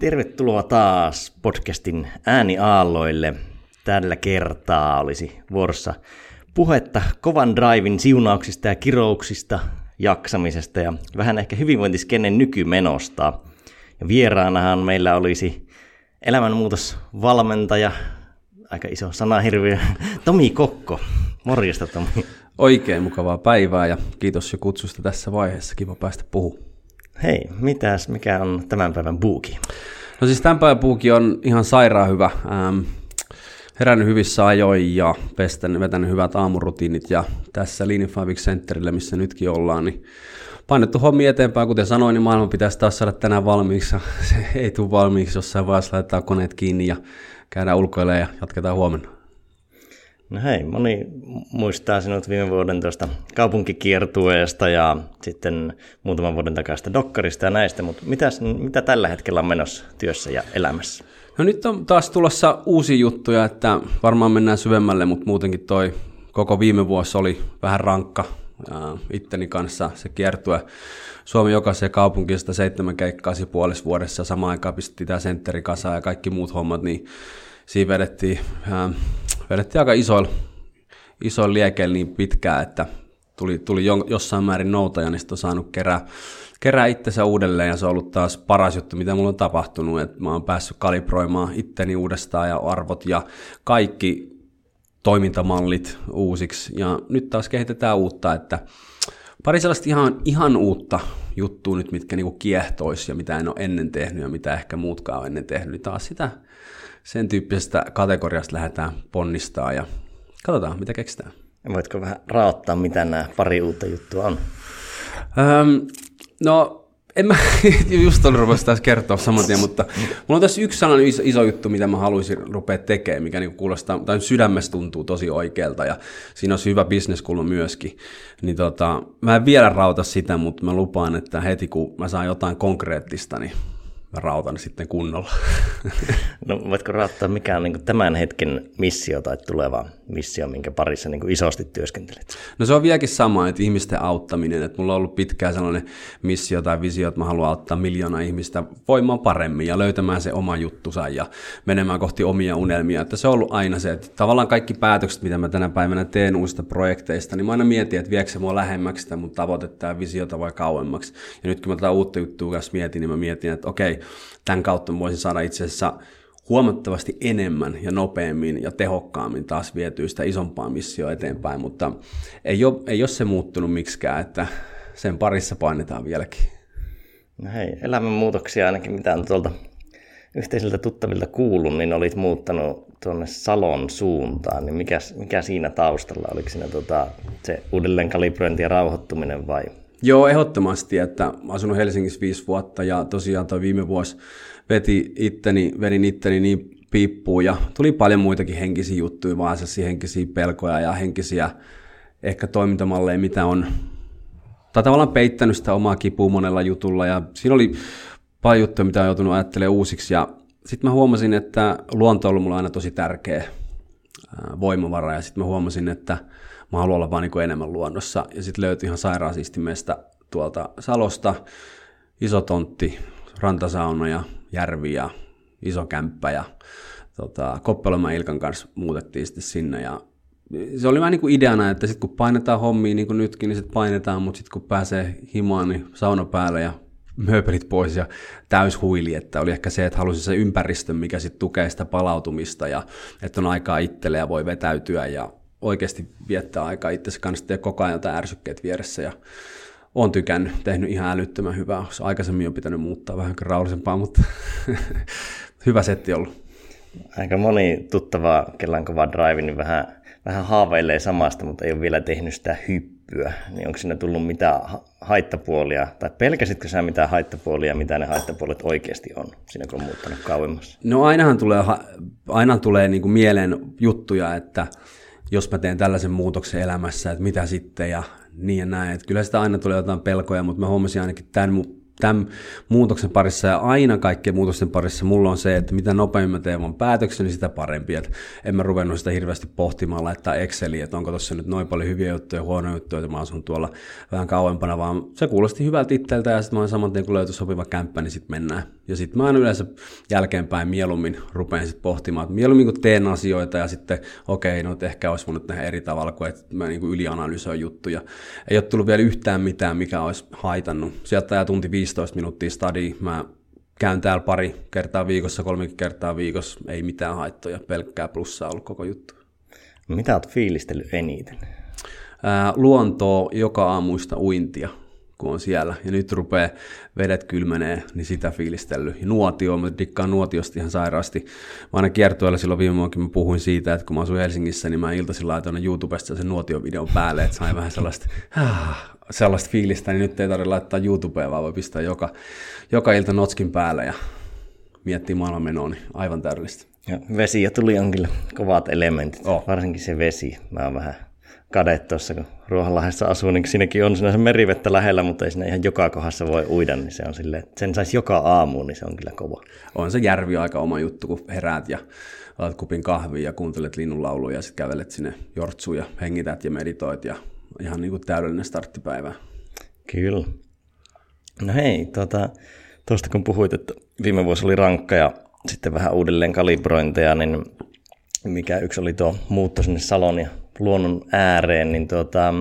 Tervetuloa taas podcastin ääniaalloille. Tällä kertaa olisi vuorossa puhetta kovan drivin siunauksista ja kirouksista, jaksamisesta ja vähän ehkä hyvinvointiskennen nykymenosta. Ja vieraanahan meillä olisi elämänmuutosvalmentaja, aika iso sanahirviö, Tomi Kokko. Morjesta Tomi. Oikein mukavaa päivää ja kiitos jo kutsusta tässä vaiheessa. Kiva päästä puhumaan. Hei, mitäs, mikä on tämän päivän buuki? No siis tämän päivän buuki on ihan sairaan hyvä. Ähm, herännyt hyvissä ajoin ja pestän, vetänyt hyvät aamurutiinit ja tässä Lean 5 Centerillä, missä nytkin ollaan, niin painettu hommi eteenpäin. Kuten sanoin, niin maailma pitäisi taas saada tänään valmiiksi. Se ei tule valmiiksi, jossain vaiheessa laitetaan koneet kiinni ja käydään ulkoilemaan ja jatketaan huomenna. No hei, moni muistaa sinut viime vuoden tuosta kaupunkikiertueesta ja sitten muutaman vuoden takaista dokkarista ja näistä, mutta mitäs, mitä tällä hetkellä on menossa työssä ja elämässä? No nyt on taas tulossa uusia juttuja, että varmaan mennään syvemmälle, mutta muutenkin toi koko viime vuosi oli vähän rankka itteni kanssa se kiertue. Suomi jokaiseen kaupunkiin sitä seitsemän keikkaa puolessa vuodessa, samaan aikaan pistettiin tämä sentteri kasaan ja kaikki muut hommat, niin siinä vedettiin vedettiin aika isoilla, isoilla liekeillä niin pitkään, että tuli, tuli jossain määrin noutaja, niin sitten on saanut kerää, kerää itsensä uudelleen ja se on ollut taas paras juttu, mitä mulla on tapahtunut, että mä oon päässyt kalibroimaan itteni uudestaan ja arvot ja kaikki toimintamallit uusiksi. Ja nyt taas kehitetään uutta, että pari sellaista ihan, ihan uutta juttua nyt, mitkä niinku kiehtoisi ja mitä en ole ennen tehnyt ja mitä ehkä muutkaan on ennen tehnyt, niin taas sitä sen tyyppisestä kategoriasta lähdetään ponnistaa ja katsotaan, mitä keksitään. Voitko vähän raottaa, mitä nämä pari uutta juttua on? Öm, no, en mä just on ruvennut taas kertoa saman tien, mutta mulla on tässä yksi sellainen iso, iso juttu, mitä mä haluaisin rupea tekemään, mikä niinku kuulostaa, tai sydämestä tuntuu tosi oikealta, ja siinä on hyvä bisneskulma myöskin. Niin tota, mä en vielä rauta sitä, mutta mä lupaan, että heti kun mä saan jotain konkreettista, niin mä rautan sitten kunnolla. No voitko rauttaa, mikä on niin tämän hetken missio tai tuleva missio, minkä parissa niin isosti työskentelet? No se on vieläkin sama, että ihmisten auttaminen. Että mulla on ollut pitkään sellainen missio tai visio, että mä haluan auttaa miljoona ihmistä voimaan paremmin ja löytämään se oma juttusa ja menemään kohti omia unelmia. Että se on ollut aina se, että tavallaan kaikki päätökset, mitä mä tänä päivänä teen uusista projekteista, niin mä aina mietin, että viekö se mua lähemmäksi sitä mun tavoitetta ja visiota vai kauemmaksi. Ja nyt kun mä tätä uutta juttua kanssa mietin, niin mä mietin, että okei, tämän kautta voisin saada itse asiassa huomattavasti enemmän ja nopeammin ja tehokkaammin taas vietyä sitä isompaa missioa eteenpäin, mutta ei ole, ei ole se muuttunut miksikään, että sen parissa painetaan vieläkin. No hei, elämänmuutoksia ainakin mitä on tuolta yhteisiltä tuttavilta kuullut, niin olit muuttanut tuonne Salon suuntaan, niin mikä, mikä siinä taustalla? Oliko siinä tota, se uudelleen kalibrointi ja rauhoittuminen vai Joo, ehdottomasti, että asunut Helsingissä viisi vuotta ja tosiaan toi viime vuosi veti itteni, vedin itteni niin piippuun ja tuli paljon muitakin henkisiä juttuja, vaan henkisiä pelkoja ja henkisiä ehkä toimintamalleja, mitä on tai tavallaan peittänyt sitä omaa kipua monella jutulla ja siinä oli paljon juttuja, mitä on joutunut ajattelemaan uusiksi ja sitten mä huomasin, että luonto on ollut mulla aina tosi tärkeä voimavara ja sitten mä huomasin, että mä haluan olla vaan niin enemmän luonnossa. Ja sitten löytyi ihan sairaan siistimestä tuolta Salosta, iso tontti, rantasauna ja järvi ja iso kämppä ja tota, Koppelomaan Ilkan kanssa muutettiin sitten sinne ja se oli vähän niin kuin ideana, että sitten kun painetaan hommia niin kuin nytkin, niin sitten painetaan, mutta sitten kun pääsee himaan, niin sauna päälle ja mööpelit pois ja täyshuili, että oli ehkä se, että halusi se ympäristö, mikä sitten tukee sitä palautumista ja että on aikaa itselle ja voi vetäytyä ja oikeasti viettää aikaa itse kanssa, ja koko ajan jotain ärsykkeet vieressä ja on tykännyt, tehnyt ihan älyttömän hyvää. Aikaisemmin on pitänyt muuttaa vähän rauhallisempaa, mutta hyvä setti ollut. Aika moni tuttava, kellan kova drive, niin vähän, vähän haaveilee samasta, mutta ei ole vielä tehnyt sitä hyppyä. Niin onko siinä tullut mitään haittapuolia, tai pelkäsitkö sä mitään haittapuolia, mitä ne haittapuolet oikeasti on, siinä kun on muuttanut kauemmas? No ainahan tulee, aina tulee niin kuin mieleen juttuja, että jos mä teen tällaisen muutoksen elämässä, että mitä sitten ja niin ja näin. Että kyllä sitä aina tulee jotain pelkoja, mutta mä huomasin ainakin tämän, tämän muutoksen parissa ja aina kaikkien muutosten parissa mulla on se, että mitä nopeammin mä teen mun päätöksen, niin sitä parempi. Että en mä ruvennut sitä hirveästi pohtimaan laittaa Exceliin, että onko tuossa nyt noin paljon hyviä juttuja ja huonoja juttuja, että mä asun tuolla vähän kauempana, vaan se kuulosti hyvältä itseltä ja sitten mä saman tien kun löytyi sopiva kämppä, niin sitten mennään. Ja sitten mä aina yleensä jälkeenpäin mieluummin rupean sitten pohtimaan, että mieluummin kun teen asioita ja sitten okei, okay, no ehkä olisi voinut tehdä eri tavalla kuin että mä niin ylianalysoin juttuja. Ei ole tullut vielä yhtään mitään, mikä olisi haitannut. Sieltä tunti 15 minuuttia study, mä käyn täällä pari kertaa viikossa, kolme kertaa viikossa, ei mitään haittoja, pelkkää plussaa ollut koko juttu. Mitä olet fiilistellyt eniten? Ää, luontoa joka aamuista uintia kun on siellä. Ja nyt rupeaa vedet kylmenee, niin sitä fiilistellyt. Ja nuotio, mä dikkaan nuotiosta ihan sairaasti. Mä aina kiertueella silloin viime vuonna, mä puhuin siitä, että kun mä asuin Helsingissä, niin mä iltaisin laitoin YouTubesta sen nuotiovideon päälle, että sain vähän sellaista, sellaista fiilistä, niin nyt ei tarvitse laittaa YouTubeen, vaan voi pistää joka, joka ilta notskin päälle ja miettiä maailmanmenoa, niin aivan täydellistä. Ja vesi ja tuli on kyllä kovat elementit, oh. varsinkin se vesi. Mä oon vähän kade tuossa, kun Ruohonlahdessa asuu, niin siinäkin on sinänsä merivettä lähellä, mutta ei siinä ihan joka kohdassa voi uida, niin se on silleen, että sen saisi joka aamu, niin se on kyllä kova. On se järvi aika oma juttu, kun heräät ja otat kupin kahvia ja kuuntelet linnunlauluja ja sitten kävelet sinne jortsuun ja hengität ja meditoit ja ihan niin kuin täydellinen starttipäivä. Kyllä. No hei, tuota, tuosta kun puhuit, että viime vuosi oli rankka ja sitten vähän uudelleen kalibrointeja, niin mikä yksi oli tuo muutto sinne Salon ja luonnon ääreen, niin tuota,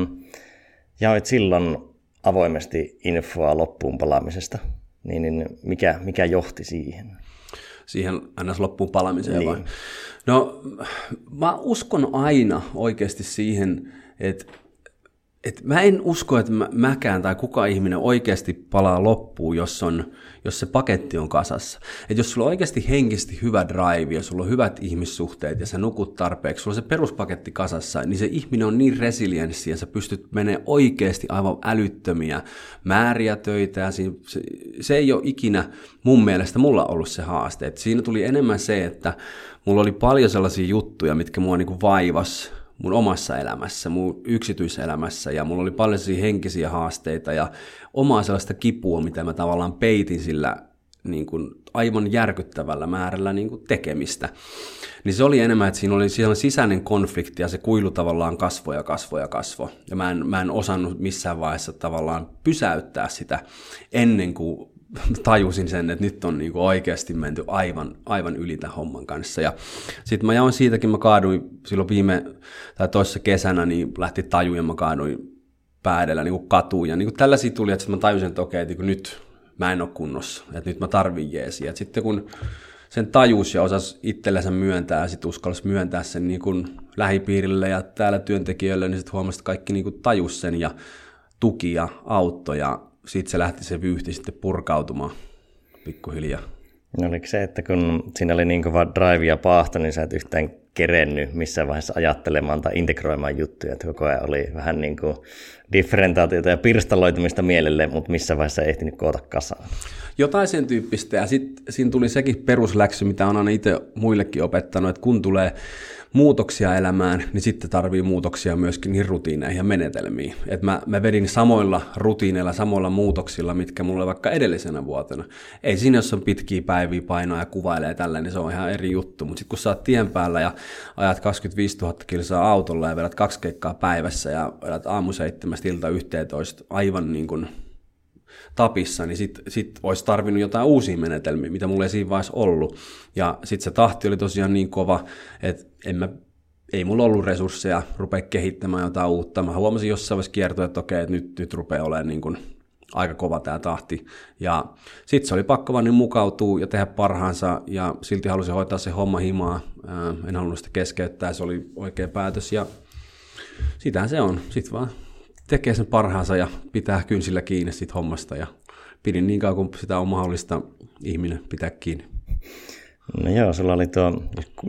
jaoit silloin avoimesti infoa loppuun palaamisesta. Niin, niin mikä, mikä johti siihen? Siihen ns. loppuun palaamiseen niin. vai? No, mä uskon aina oikeasti siihen, että et mä en usko, että mä, mäkään tai kuka ihminen oikeasti palaa loppuun, jos, on, jos se paketti on kasassa. Et jos sulla on oikeasti henkisesti hyvä drive ja sulla on hyvät ihmissuhteet ja sä nukut tarpeeksi, sulla on se peruspaketti kasassa, niin se ihminen on niin resilienssi ja sä pystyt menemään oikeasti aivan älyttömiä määriä töitä. Ja siinä, se, se ei ole ikinä mun mielestä mulla ollut se haaste. Et siinä tuli enemmän se, että mulla oli paljon sellaisia juttuja, mitkä mua niinku vaivas mun omassa elämässä, mun yksityiselämässä ja mulla oli paljon henkisiä haasteita ja omaa sellaista kipua, mitä mä tavallaan peitin sillä niin kuin aivan järkyttävällä määrällä niin kuin tekemistä. Niin se oli enemmän, että siinä oli siellä sisäinen konflikti ja se kuilu tavallaan kasvo ja kasvo ja kasvo. Ja mä en, mä en osannut missään vaiheessa tavallaan pysäyttää sitä ennen kuin tajusin sen, että nyt on niinku oikeasti menty aivan, aivan yli tämän homman kanssa. Ja sitten mä jaoin siitäkin, mä kaaduin silloin viime tai toisessa kesänä, niin lähti taju ja mä kaaduin päädellä niin katuun. Ja niin tällaisia tuli, että mä tajusin, että okei, että nyt mä en ole kunnossa, että nyt mä tarvin jeesiä. Sitten kun sen tajus ja osas itsellensä myöntää ja sitten uskalsi myöntää sen niin kuin lähipiirille ja täällä työntekijöille, niin sitten huomasi, että kaikki niin kuin tajus sen ja tuki ja auttoi ja sitten se lähti se vyyhti sitten purkautumaan pikkuhiljaa. No oliko se, että kun siinä oli niin kova drive ja paahto, niin sä et yhtään kerennyt missään vaiheessa ajattelemaan tai integroimaan juttuja, että koko ajan oli vähän niin kuin differentaatiota ja pirstaloitumista mielelle, mutta missä vaiheessa ei ehtinyt koota kasaan. Jotain sen tyyppistä, ja sitten siinä tuli sekin perusläksy, mitä on aina itse muillekin opettanut, että kun tulee muutoksia elämään, niin sitten tarvii muutoksia myöskin niihin rutiineihin ja menetelmiin. Et mä, mä vedin samoilla rutiineilla, samoilla muutoksilla, mitkä mulle vaikka edellisenä vuotena. Ei siinä, jos on pitkiä päiviä painoa ja kuvailee tällä, niin se on ihan eri juttu. Mutta sitten kun sä oot tien päällä ja ajat 25 000 kilsaa autolla ja vedät kaksi keikkaa päivässä ja vedät aamu seitsemästä ilta 11 aivan niin kuin tapissa, niin sitten sit olisi tarvinnut jotain uusia menetelmiä, mitä mulla ei siinä vaiheessa ollut. Ja sitten se tahti oli tosiaan niin kova, että en mä, ei mulla ollut resursseja rupea kehittämään jotain uutta. Mä huomasin jossain vaiheessa kiertoa, että okei, että nyt, nyt rupeaa olemaan niin kuin aika kova tämä tahti. Ja sitten se oli pakko vaan niin mukautua ja tehdä parhaansa ja silti halusin hoitaa se homma himaa. En halunnut sitä keskeyttää, se oli oikea päätös ja sitähän se on. Sitten vaan tekee sen parhaansa ja pitää kynsillä kiinni siitä hommasta ja pidin niin kauan kuin sitä on mahdollista ihminen pitää kiinni. No joo, sulla oli tuo,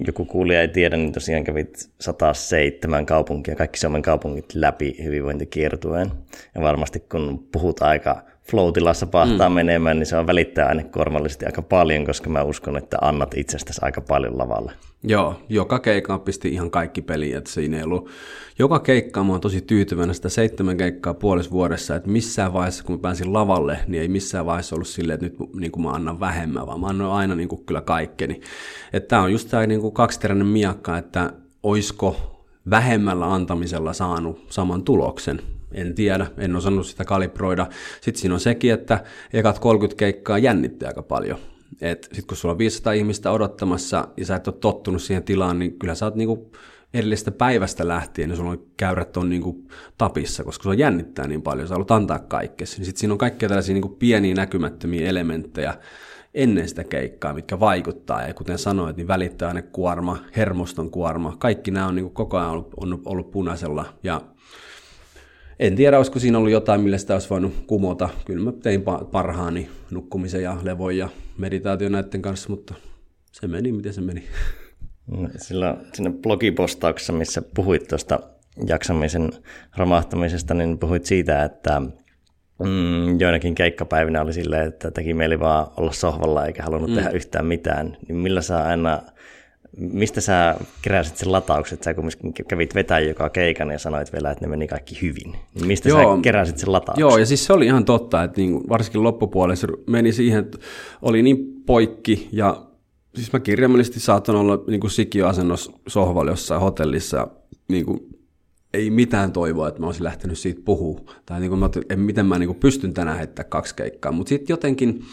joku kuulija ei tiedä, niin tosiaan kävit 107 kaupunkia, kaikki Suomen kaupungit läpi hyvinvointikiertueen. Ja varmasti kun puhut aika flow-tilassa pahtaa mm. menemään, niin se on välittää aina korvallisesti aika paljon, koska mä uskon, että annat itsestäsi aika paljon lavalle. Joo, joka keikka pisti ihan kaikki peliin, että siinä ei ollut, joka keikka mä oon tosi tyytyväinen sitä seitsemän keikkaa puolessa vuodessa, että missään vaiheessa kun mä pääsin lavalle, niin ei missään vaiheessa ollut silleen, että nyt niin kuin mä annan vähemmän, vaan mä annan aina niin kuin kyllä kaikkeni. Että tää on just tää niin kuin kaksiteräinen miakka, että oisko vähemmällä antamisella saanut saman tuloksen, en tiedä, en osannut sitä kalibroida. Sitten siinä on sekin, että ekat 30 keikkaa jännitti aika paljon. Sitten kun sulla on 500 ihmistä odottamassa ja sä et ole tottunut siihen tilaan, niin kyllä sä oot niinku edellisestä päivästä lähtien, niin sulla on käyrät on niinku tapissa, koska sulla jännittää niin paljon, sä haluat antaa kaikkea. Niin sitten siinä on kaikkea tällaisia niinku pieniä näkymättömiä elementtejä, ennen sitä keikkaa, mitkä vaikuttaa. Ja kuten sanoit, niin kuorma, hermoston kuorma, kaikki nämä on niin koko ajan ollut, on ollut punaisella. Ja en tiedä, olisiko siinä ollut jotain, millä sitä olisi voinut kumota. Kyllä mä tein parhaani nukkumisen ja levon ja meditaatio näiden kanssa, mutta se meni, miten se meni. No, Sillä siinä blogipostauksessa, missä puhuit tuosta jaksamisen romahtamisesta, niin puhuit siitä, että mm, joinakin keikkapäivinä oli silleen, että teki mieli vaan olla sohvalla eikä halunnut mm. tehdä yhtään mitään. Niin millä sä aina, mistä sä keräsit sen latauksen? Sä kumminkin kävit vetää joka keikan ja sanoit vielä, että ne meni kaikki hyvin. Niin mistä Joo, sä keräsit sen latauksen? Joo, ja siis se oli ihan totta, että niin, varsinkin loppupuolessa meni siihen, että oli niin poikki ja siis mä kirjaimellisesti saatan olla niin kuin sikioasennossa sohvalla jossain hotellissa niin kuin ei mitään toivoa, että mä olisin lähtenyt siitä puhua. Tai niin kuin mä, en, miten mä niin kuin pystyn tänään heittämään kaksi keikkaa. Mutta sitten jotenkin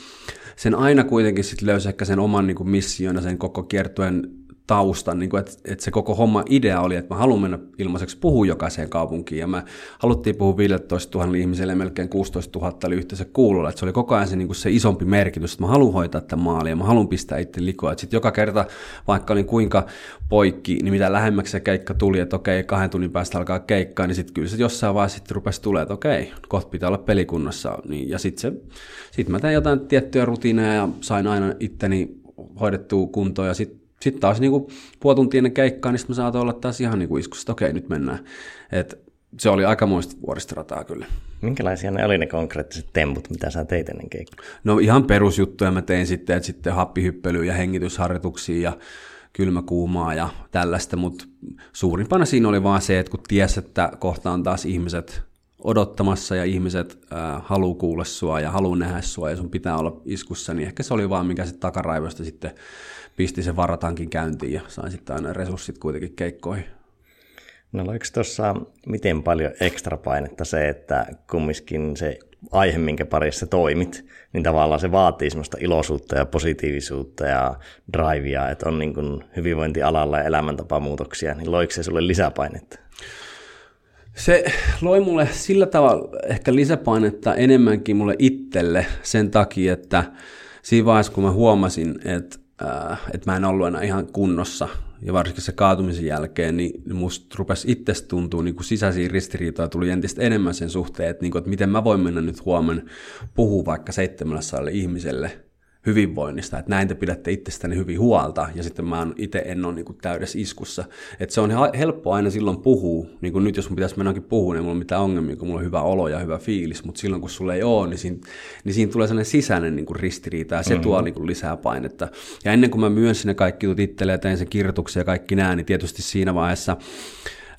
sen aina kuitenkin sit löysi ehkä sen oman niin kuin mission ja sen koko kiertuen taustan, niin kuin, että, että se koko homma idea oli, että mä haluan mennä ilmaiseksi puhua jokaiseen kaupunkiin, ja mä haluttiin puhua 15 000 ihmiselle, melkein 16 000 oli yhteensä kuulolla, että se oli koko ajan se, niin kuin se isompi merkitys, että mä haluan hoitaa tämän maalia, mä haluan pistää itse likoa, että sitten joka kerta, vaikka olin kuinka poikki, niin mitä lähemmäksi se keikka tuli, että okei, kahden tunnin päästä alkaa keikkaa, niin sitten kyllä se jossain vaiheessa sitten rupesi tulee, että okei, kohta pitää olla pelikunnassa, niin, ja sitten sit mä tein jotain tiettyjä rutiineja, ja sain aina itteni hoidettua kuntoon, ja sitten sitten taas niin kuin puoli tuntia ennen keikkaa, niin sitten mä saatoin olla taas ihan niin kuin iskussa, että okei, nyt mennään. Et se oli aika muista vuoristorataa kyllä. Minkälaisia ne oli ne konkreettiset temput, mitä sä teit ennen keikkaa? No ihan perusjuttuja mä tein sitten, että sitten happihyppelyä ja hengitysharjoituksia ja kylmäkuumaa ja tällaista, mutta suurimpana siinä oli vaan se, että kun ties, että kohta on taas ihmiset odottamassa ja ihmiset äh, haluaa kuulla sua ja haluaa nähdä sua ja sun pitää olla iskussa, niin ehkä se oli vaan mikä sitten takaraivosta sitten pisti sen varatankin käyntiin ja sain sitten aina resurssit kuitenkin keikkoihin. No oliko tuossa miten paljon ekstra painetta se, että kumminkin se aihe, minkä parissa toimit, niin tavallaan se vaatii semmoista iloisuutta ja positiivisuutta ja drivea, että on niin kuin hyvinvointialalla ja elämäntapamuutoksia, niin loiko se sulle lisäpainetta? Se loi mulle sillä tavalla ehkä lisäpainetta enemmänkin mulle itselle sen takia, että siinä vaiheessa kun mä huomasin, että äh, että mä en ollut enää ihan kunnossa, ja varsinkin se kaatumisen jälkeen, niin musta rupesi itsestä tuntua niin kuin sisäisiä ristiriitoja tuli entistä enemmän sen suhteen, että, niin kuin, että miten mä voin mennä nyt huomenna puhua vaikka seitsemällä ihmiselle, hyvinvoinnista, että näin te pidätte itsestäni hyvin huolta, ja sitten mä itse en ole niin täydessä iskussa. Että se on helppo aina silloin puhua, niin kuin nyt jos mun pitäisi mennäkin puhua, niin mulla on mitään ongelmia, kun mulla on hyvä olo ja hyvä fiilis, mutta silloin kun sulla ei ole, niin siinä, niin siinä tulee sellainen sisäinen niin kuin ristiriita, ja se mm-hmm. tuo niin kuin lisää painetta. Ja ennen kuin mä myönsin ne kaikki jutut itselle ja tein sen kirjoituksen ja kaikki nämä, niin tietysti siinä vaiheessa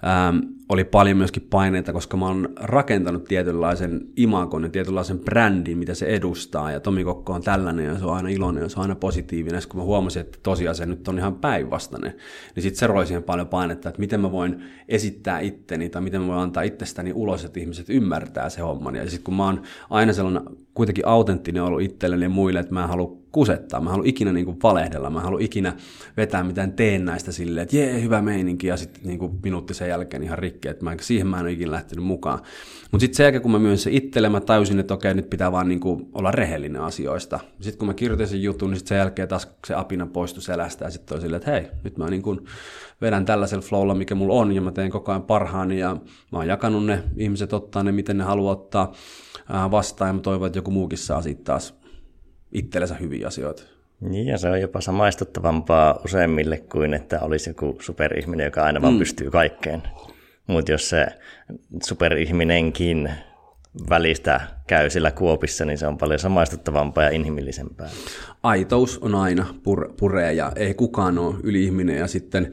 ähm, oli paljon myöskin paineita, koska mä oon rakentanut tietynlaisen imakon ja tietynlaisen brändin, mitä se edustaa, ja Tomi Kokko on tällainen, ja se on aina iloinen, ja se on aina positiivinen, ja kun mä huomasin, että tosiaan se nyt on ihan päinvastainen, niin sitten se roi siihen paljon painetta, että miten mä voin esittää itteni, tai miten mä voin antaa itsestäni ulos, että ihmiset ymmärtää se homman, ja sitten kun mä oon aina sellainen kuitenkin autenttinen ollut itselleni ja muille, että mä en halua kusettaa, mä haluan ikinä niin kuin valehdella, mä haluan ikinä vetää mitään teen näistä silleen, että jee, hyvä meininki, ja sitten niin kuin minuutti sen jälkeen ihan rikki, että mä, siihen mä en ole ikinä lähtenyt mukaan. Mutta sitten sen jälkeen, kun mä myönsin se itselle, mä tajusin, että okei, nyt pitää vaan niin kuin olla rehellinen asioista. Sitten kun mä kirjoitin sen jutun, niin sitten sen jälkeen taas se apina poistui selästä, ja sitten oli silleen, että hei, nyt mä niin kuin vedän tällaisella flowlla, mikä mulla on, ja mä teen koko ajan parhaani, ja mä oon jakanut ne, ihmiset ottaa ne, miten ne haluaa ottaa vastaan, ja mä toivon, että joku muukin saa sitten taas itsellensä hyviä asioita. Niin, ja se on jopa samaistuttavampaa useimmille kuin että olisi joku superihminen, joka aina vaan mm. pystyy kaikkeen. Mutta jos se superihminenkin välistä käy sillä kuopissa, niin se on paljon samaistuttavampaa ja inhimillisempää. Aitous on aina pur- puree ja ei kukaan ole yli-ihminen ja sitten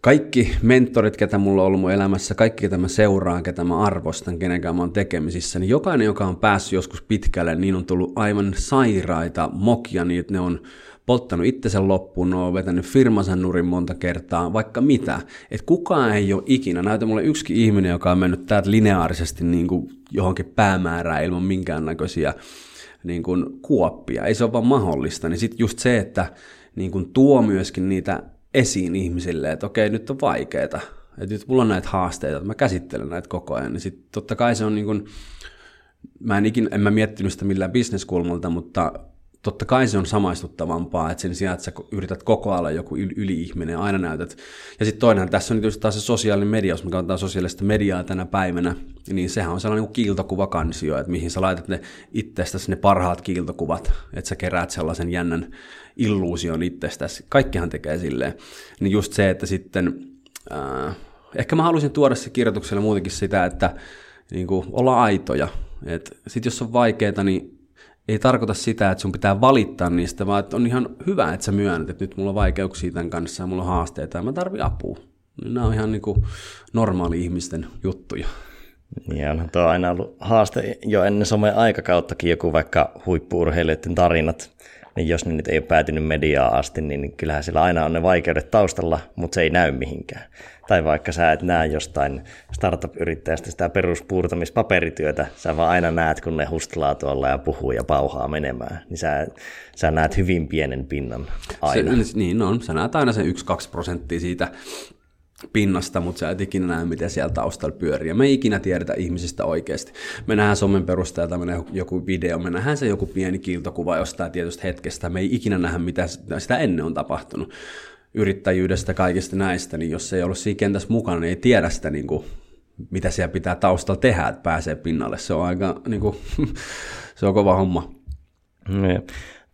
kaikki mentorit, ketä mulla on ollut mun elämässä, kaikki, ketä mä seuraan, ketä mä arvostan, kenenkään mä oon tekemisissä, niin jokainen, joka on päässyt joskus pitkälle, niin on tullut aivan sairaita mokia, niin että ne on polttanut itsensä loppuun, ne on vetänyt firmansa nurin monta kertaa, vaikka mitä. Että kukaan ei ole ikinä, näytä mulle yksi ihminen, joka on mennyt täältä lineaarisesti niin kuin johonkin päämäärään ilman minkäännäköisiä niin kuin kuoppia, ei se ole vaan mahdollista, niin sitten just se, että niin kuin tuo myöskin niitä esiin ihmisille, että okei, nyt on vaikeaa, että nyt mulla on näitä haasteita, että mä käsittelen näitä koko ajan, niin sitten totta kai se on niin kuin, mä en ikin, en mä miettinyt sitä millään bisneskulmalta, mutta totta kai se on samaistuttavampaa, että sen sijaan, että sä yrität koko ajan joku yli-ihminen aina näytät. Ja sitten toinen, tässä on tietysti taas se sosiaalinen media, jos me katsotaan sosiaalista mediaa tänä päivänä, niin sehän on sellainen kiiltokuvakansio, että mihin sä laitat ne itsestäsi ne parhaat kiiltokuvat, että sä keräät sellaisen jännän illuusion itsestäsi. Kaikkihan tekee silleen. Niin just se, että sitten, äh, ehkä mä haluaisin tuoda se kirjoitukselle muutenkin sitä, että niin kuin, olla aitoja. Sitten jos on vaikeaa, niin ei tarkoita sitä, että sun pitää valittaa niistä, vaan että on ihan hyvä, että sä myönnät, että nyt mulla on vaikeuksia tämän kanssa ja mulla on haasteita ja mä tarvitsen apua. Nämä on ihan niin kuin normaali ihmisten juttuja. Niin onhan tuo aina ollut haaste jo ennen somen aikakauttakin joku vaikka huippuurheilijoiden tarinat, niin jos ne nyt ei ole päätynyt mediaa asti, niin kyllähän sillä aina on ne vaikeudet taustalla, mutta se ei näy mihinkään. Tai vaikka sä et näe jostain startup-yrittäjästä sitä peruspuurtamispaperityötä, sä vaan aina näet, kun ne hustlaa tuolla ja puhuu ja pauhaa menemään, niin sä, sä näet hyvin pienen pinnan aina. Se, niin on, sä näet aina sen 1-2 prosenttia siitä pinnasta, mutta sä et ikinä näe, mitä siellä taustalla pyörii. Ja me ei ikinä tiedetä ihmisistä oikeasti. Me nähdään somen perusteella, menee joku video, me nähdään se joku pieni kiiltokuva jostain tietystä hetkestä. Me ei ikinä nähdä, mitä sitä ennen on tapahtunut yrittäjyydestä, kaikista näistä, niin jos ei ollut siinä kentässä mukana, niin ei tiedä sitä, niin kuin, mitä siellä pitää taustalla tehdä, että pääsee pinnalle. Se on aika, niin kuin, se on kova homma. No,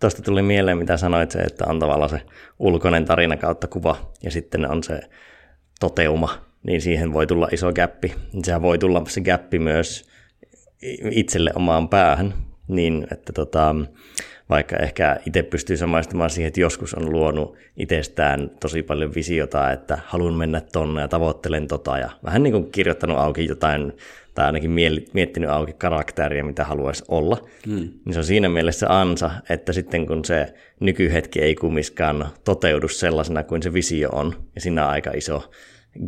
Tuosta tuli mieleen, mitä sanoit, se, että on tavallaan se ulkoinen tarina kautta kuva, ja sitten on se toteuma, niin siihen voi tulla iso gappi. Sehän voi tulla se gappi myös itselle omaan päähän, niin että tota, vaikka ehkä itse pystyy samaistumaan siihen, että joskus on luonut itsestään tosi paljon visiota, että haluan mennä tonne ja tavoittelen tota, ja vähän niin kuin kirjoittanut auki jotain, tai ainakin miettinyt auki karakteria, mitä haluaisi olla, hmm. niin se on siinä mielessä ansa, että sitten kun se nykyhetki ei kummiskaan toteudu sellaisena kuin se visio on, ja siinä on aika iso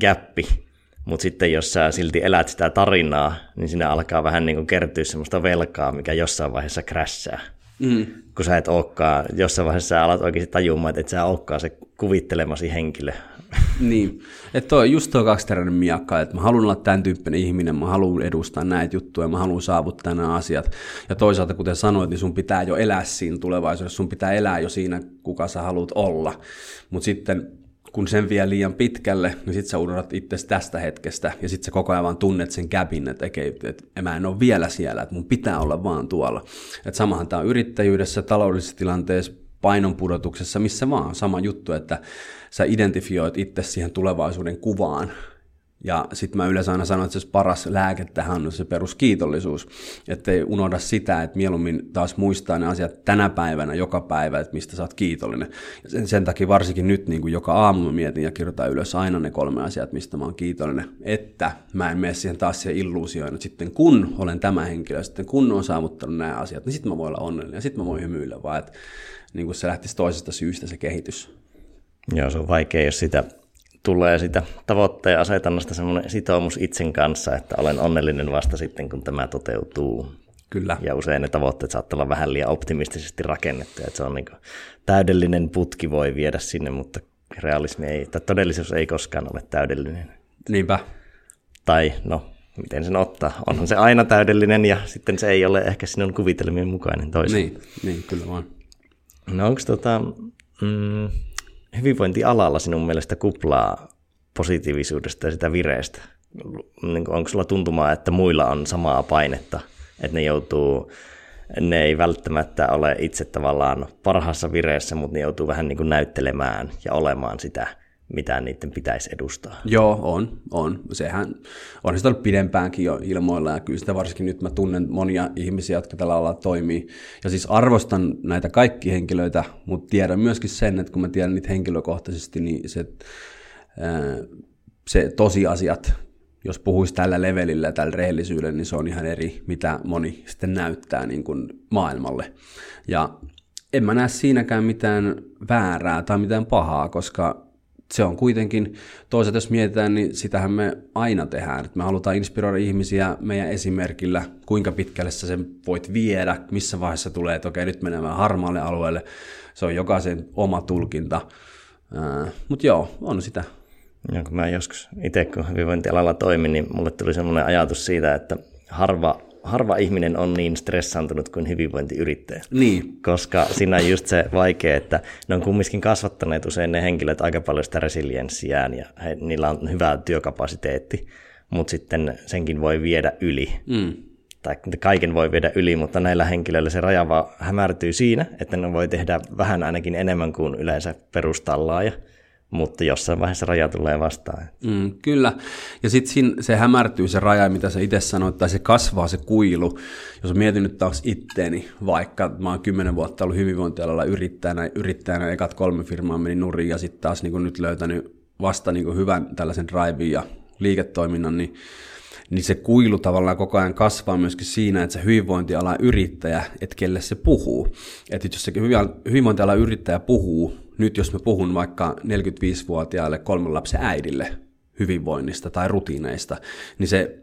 gappi, mutta sitten jos sä silti elät sitä tarinaa, niin siinä alkaa vähän niin kuin kertyä semmoista velkaa, mikä jossain vaiheessa krässää. Mm. Kun sä et olekaan, jossain vaiheessa sä alat oikeasti tajumaan, että et sä olekaan se kuvittelemasi henkilö. Niin, että toi, just tuo kaksiteräinen miakka, että mä haluan olla tämän tyyppinen ihminen, mä haluan edustaa näitä juttuja, mä haluan saavuttaa nämä asiat. Ja toisaalta, kuten sanoit, niin sun pitää jo elää siinä tulevaisuudessa, sun pitää elää jo siinä, kuka sä haluat olla. Mutta sitten kun sen vie liian pitkälle, niin sit sä unohdat itse tästä hetkestä, ja sit sä koko ajan vaan tunnet sen käpin, että, että, että mä en ole vielä siellä, että mun pitää olla vaan tuolla. Että samahan tämä on yrittäjyydessä, taloudellisessa tilanteessa, painonpudotuksessa, missä vaan sama juttu, että sä identifioit itse siihen tulevaisuuden kuvaan, ja sitten mä yleensä aina sanon, että se paras lääke tähän on se peruskiitollisuus. Että ei unohda sitä, että mieluummin taas muistaa ne asiat tänä päivänä, joka päivä, että mistä sä oot kiitollinen. Ja sen, sen takia varsinkin nyt niin kuin joka aamu mä mietin ja kirjoitan ylös aina ne kolme asiat, mistä mä oon kiitollinen. Että mä en mene siihen taas siihen illuusioon, että sitten kun olen tämä henkilö, sitten kun on saavuttanut nämä asiat, niin sitten mä voin olla onnellinen ja sitten mä voin hymyillä, vaan että niin kuin se lähtisi toisesta syystä se kehitys. Joo, se on vaikea, jos sitä tulee sitä tavoitteen asetannasta semmoinen sitoumus itsen kanssa, että olen onnellinen vasta sitten, kun tämä toteutuu. Kyllä. Ja usein ne tavoitteet saattaa olla vähän liian optimistisesti rakennettu, että se on niin täydellinen putki voi viedä sinne, mutta realismi ei, tai todellisuus ei koskaan ole täydellinen. Niinpä. Tai no, miten sen ottaa. Onhan se aina täydellinen ja sitten se ei ole ehkä sinun kuvitelmien mukainen toisin. Niin, niin kyllä vaan. No onko tota, mm, hyvinvointialalla sinun mielestä kuplaa positiivisuudesta ja sitä vireestä? Niin onko sulla tuntumaa, että muilla on samaa painetta, että ne joutuu, ne ei välttämättä ole itse tavallaan parhaassa vireessä, mutta ne joutuu vähän niin kuin näyttelemään ja olemaan sitä mitä niiden pitäisi edustaa. Joo, on, on. Sehän on sitä ollut pidempäänkin jo ilmoilla ja kyllä sitä varsinkin nyt mä tunnen monia ihmisiä, jotka tällä alalla toimii. Ja siis arvostan näitä kaikki henkilöitä, mutta tiedän myöskin sen, että kun mä tiedän niitä henkilökohtaisesti, niin se, se tosiasiat, jos puhuisi tällä levelillä ja tällä rehellisyydellä, niin se on ihan eri, mitä moni sitten näyttää niin kuin maailmalle. Ja en mä näe siinäkään mitään väärää tai mitään pahaa, koska se on kuitenkin, toisaalta jos mietitään, niin sitähän me aina tehdään. Että me halutaan inspiroida ihmisiä meidän esimerkillä, kuinka pitkälle sä sen voit viedä, missä vaiheessa tulee, että okei, nyt menemme harmaalle alueelle. Se on jokaisen oma tulkinta. Mutta joo, on sitä. Ja kun mä joskus itse, kun hyvinvointialalla toimin, niin mulle tuli semmoinen ajatus siitä, että harva harva ihminen on niin stressaantunut kuin hyvinvointiyrittäjä. Niin. Koska siinä on just se vaikea, että ne on kumminkin kasvattaneet usein ne henkilöt aika paljon sitä resilienssiään ja he, niillä on hyvä työkapasiteetti, mutta sitten senkin voi viedä yli. Mm. Tai kaiken voi viedä yli, mutta näillä henkilöillä se raja vaan hämärtyy siinä, että ne voi tehdä vähän ainakin enemmän kuin yleensä perustallaaja mutta jossain vaiheessa raja tulee vastaan. Mm, kyllä, ja sitten se hämärtyy se raja, mitä sä itse sanoit, tai se kasvaa se kuilu. Jos mietin nyt taas itteeni, vaikka mä oon kymmenen vuotta ollut hyvinvointialalla yrittäjänä, yrittäjänä ekat kolme firmaa meni nurin, ja sitten taas niin nyt löytänyt vasta niin hyvän tällaisen drivein ja liiketoiminnan, niin niin se kuilu tavallaan koko ajan kasvaa myöskin siinä, että se hyvinvointiala yrittäjä, että kelle se puhuu. Että jos se hyvinvointiala yrittäjä puhuu, nyt jos mä puhun vaikka 45-vuotiaalle kolmen lapsen äidille hyvinvoinnista tai rutiineista, niin se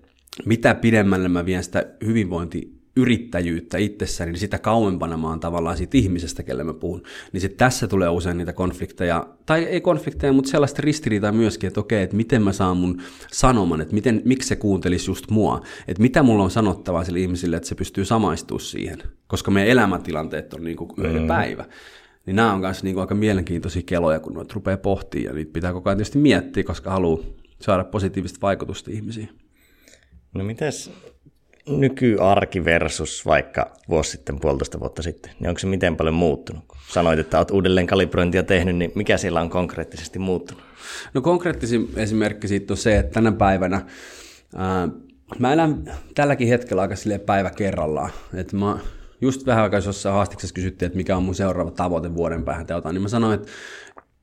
mitä pidemmälle mä vien sitä hyvinvointi yrittäjyyttä itsessäni, niin sitä kauempana mä oon tavallaan siitä ihmisestä, kelle mä puhun. Niin sitten tässä tulee usein niitä konflikteja, tai ei konflikteja, mutta sellaista ristiriitaa myöskin, että okei, että miten mä saan mun sanoman, että miten, miksi se kuuntelisi just mua, että mitä mulla on sanottavaa sille ihmisille, että se pystyy samaistumaan siihen, koska meidän elämäntilanteet on niin kuin yö mm. päivä. Niin nämä on myös niin kuin aika mielenkiintoisia keloja, kun noita rupeaa pohtimaan, ja niitä pitää koko ajan tietysti miettiä, koska haluaa saada positiivista vaikutusta ihmisiin. No mites nykyarki versus vaikka vuosi sitten, puolitoista vuotta sitten, niin onko se miten paljon muuttunut? Sanoit, että olet uudelleen kalibrointia tehnyt, niin mikä siellä on konkreettisesti muuttunut? No konkreettisin esimerkki siitä on se, että tänä päivänä ää, mä elän tälläkin hetkellä aika sille päivä kerrallaan. Että mä just vähän aikaa jossain haastiksessa kysyttiin, että mikä on mun seuraava tavoite vuoden päähän teota, niin mä sanoin, että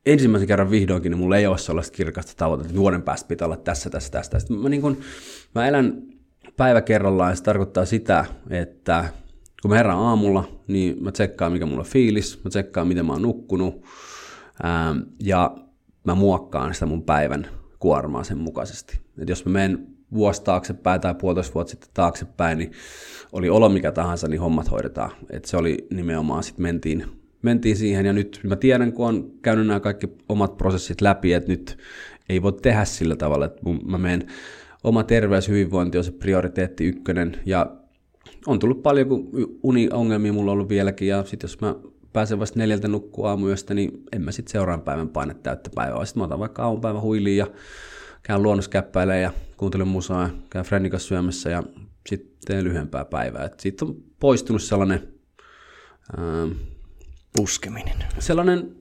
ensimmäisen kerran vihdoinkin, niin mulla ei ole sellaista kirkasta tavoitetta, että vuoden päästä pitää olla tässä, tässä, tässä. Sitten mä, niin kun, mä elän päivä kerrallaan, se tarkoittaa sitä, että kun mä herään aamulla, niin mä tsekkaan, mikä mulla on fiilis, mä tsekkaan, miten mä oon nukkunut, ää, ja mä muokkaan sitä mun päivän kuormaa sen mukaisesti. Et jos mä menen vuosi taaksepäin tai puolitoista vuotta sitten taaksepäin, niin oli olo mikä tahansa, niin hommat hoidetaan. Et se oli nimenomaan, sitten mentiin, mentiin siihen, ja nyt mä tiedän, kun on käynyt nämä kaikki omat prosessit läpi, että nyt ei voi tehdä sillä tavalla, että mä menen oma terveys, hyvinvointi on se prioriteetti ykkönen ja on tullut paljon, kun uniongelmia mulla on ollut vieläkin ja sitten jos mä pääsen vasta neljältä nukkua aamuyöstä, niin en mä sitten seuraavan päivän paine täyttä päivää. Sitten mä otan vaikka aamupäivän huiliin ja käyn luonnoskäppäilemään ja kuuntelen musaa käyn Frennin kanssa syömässä ja sitten teen lyhyempää päivää. Et siitä on poistunut sellainen... Ää, puskeminen. Sellainen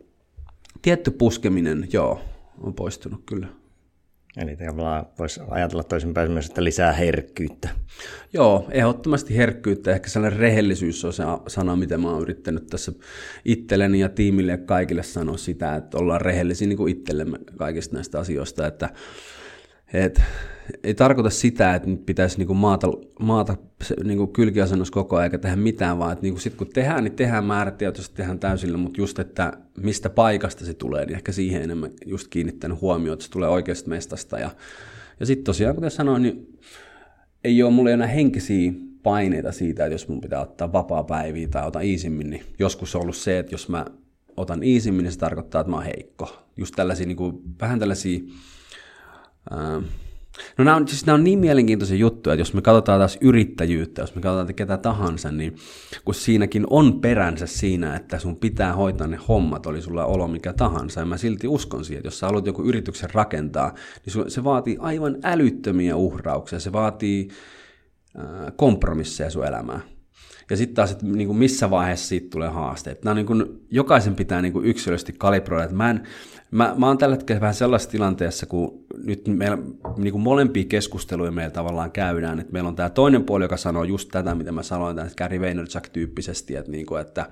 tietty puskeminen, joo, on poistunut kyllä. Eli tavallaan voisi ajatella toisinpäin myös, että lisää herkkyyttä. Joo, ehdottomasti herkkyyttä. Ehkä sellainen rehellisyys on se sana, mitä mä oon yrittänyt tässä itselleni ja tiimille ja kaikille sanoa sitä, että ollaan rehellisiä niin kuin itsellemme kaikista näistä asioista, että et, ei tarkoita sitä, että nyt pitäisi niinku maata, maata niinku kylkiasennossa koko ajan eikä tehdä mitään, vaan että niinku sit kun tehdään, niin tehdään määrätietoisesti, tehdään täysillä, mutta just, että mistä paikasta se tulee, niin ehkä siihen enemmän just kiinnittänyt huomioon, että se tulee oikeasta mestasta. Ja, ja sitten tosiaan, kuten sanoin, niin ei ole mulle enää henkisiä paineita siitä, että jos mun pitää ottaa vapaa päiviä tai otan iisimmin, niin joskus on ollut se, että jos mä otan iisimmin, niin se tarkoittaa, että mä oon heikko. Just tällaisia, niin kuin, vähän tällaisia No nämä on, siis nämä on niin mielenkiintoisia juttuja, että jos me katsotaan taas yrittäjyyttä, jos me katsotaan ketä tahansa, niin kun siinäkin on peränsä siinä, että sun pitää hoitaa ne hommat, oli sulla olo mikä tahansa, ja mä silti uskon siihen, että jos sä haluat joku yrityksen rakentaa, niin se vaatii aivan älyttömiä uhrauksia, se vaatii kompromisseja sun elämään. Ja sitten taas, että niin kuin missä vaiheessa siitä tulee haasteet. Nämä on niin kuin, jokaisen pitää niin kuin yksilöllisesti kalibroida. Mä, en, mä, mä oon tällä hetkellä vähän sellaisessa tilanteessa, kun nyt meillä niin kuin molempia keskusteluja meillä tavallaan käydään. Että meillä on tämä toinen puoli, joka sanoo just tätä, mitä mä sanoin, tämän Gary Vaynerchuk-tyyppisesti, että, niin kuin, että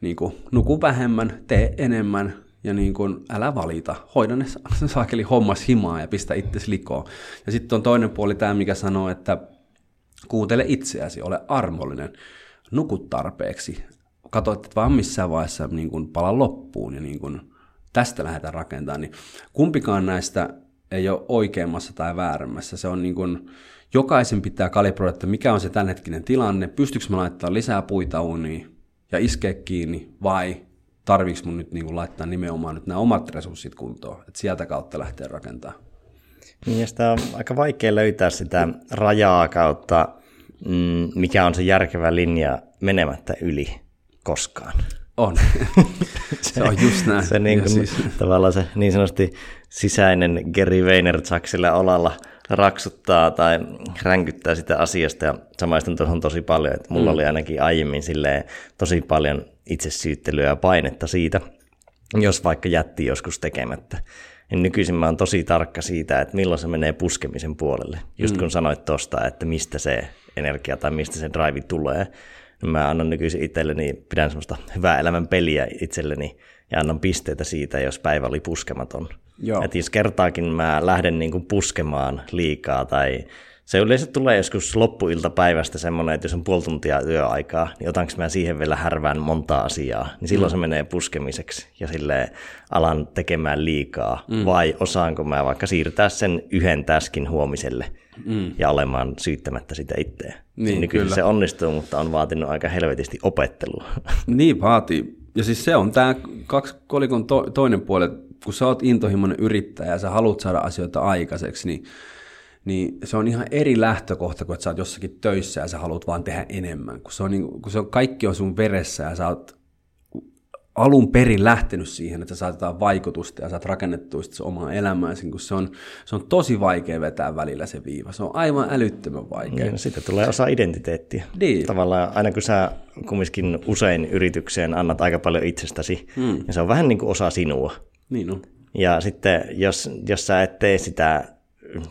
niin kuin, nuku vähemmän, tee enemmän, ja niin kuin, älä valita, hoida ne saakeli hommas himaa ja pistä itsesi likoon. Ja sitten on toinen puoli tämä, mikä sanoo, että kuuntele itseäsi, ole armollinen nukut tarpeeksi. Katso, että vaan missään vaiheessa niin kuin pala loppuun ja niin kuin tästä lähdetään rakentamaan, niin kumpikaan näistä ei ole oikeammassa tai väärämmässä. Se on niin kuin, jokaisen pitää kalibroida, että mikä on se tämänhetkinen tilanne, pystyykö mä laittaa lisää puita uuniin ja iskeä kiinni, vai tarviiko mun nyt niin kuin laittaa nimenomaan nyt nämä omat resurssit kuntoon, että sieltä kautta lähtee rakentamaan. Niin ja sitä on aika vaikea löytää sitä rajaa kautta, mm, mikä on se järkevä linja menemättä yli koskaan. On. se on just näin. Se niin kuin, siis... tavallaan se niin sanotusti sisäinen Gary Vaynerchuk sillä olalla raksuttaa tai ränkyttää sitä asiasta ja samaistun tuohon tosi paljon, että mulla mm. oli ainakin aiemmin silleen tosi paljon itsesyyttelyä ja painetta siitä, jos vaikka jätti joskus tekemättä. Ja nykyisin mä oon tosi tarkka siitä, että milloin se menee puskemisen puolelle. Just mm. kun sanoit tuosta, että mistä se energia tai mistä se drive tulee, niin mä annan nykyisin itselleni, pidän semmoista hyvää elämän peliä itselleni ja annan pisteitä siitä, jos päivä oli puskematon. Joo. Että jos kertaakin mä lähden niin kuin puskemaan liikaa tai se yleensä tulee joskus loppuiltapäivästä semmoinen, että jos on puoli tuntia yöaikaa, niin otanko mä siihen vielä härvään monta asiaa, niin silloin mm. se menee puskemiseksi ja sille alan tekemään liikaa. Mm. Vai osaanko mä vaikka siirtää sen yhden täskin huomiselle mm. ja olemaan syyttämättä sitä itseä. Niin, Nykyisin kyllä. se onnistuu, mutta on vaatinut aika helvetisti opettelua. Niin vaatii. Ja siis se on tämä kaksi kolikon to, toinen puoli, kun sä oot intohimoinen yrittäjä ja sä haluat saada asioita aikaiseksi, niin niin se on ihan eri lähtökohta, kun että sä oot jossakin töissä ja sä haluat vaan tehdä enemmän. Kun se on, niin, kun se on kaikki on sun veressä ja sä oot alun perin lähtenyt siihen, että saat jotain vaikutusta ja saat rakennettua sitä omaa elämääsi, kun se on, se on tosi vaikea vetää välillä se viiva. Se on aivan älyttömän vaikea. Niin, sitten tulee osa identiteettiä. Niin. Tavallaan aina kun sä kumminkin usein yritykseen annat aika paljon itsestäsi, hmm. niin se on vähän niin kuin osa sinua. Niin on. Ja sitten jos, jos sä et tee sitä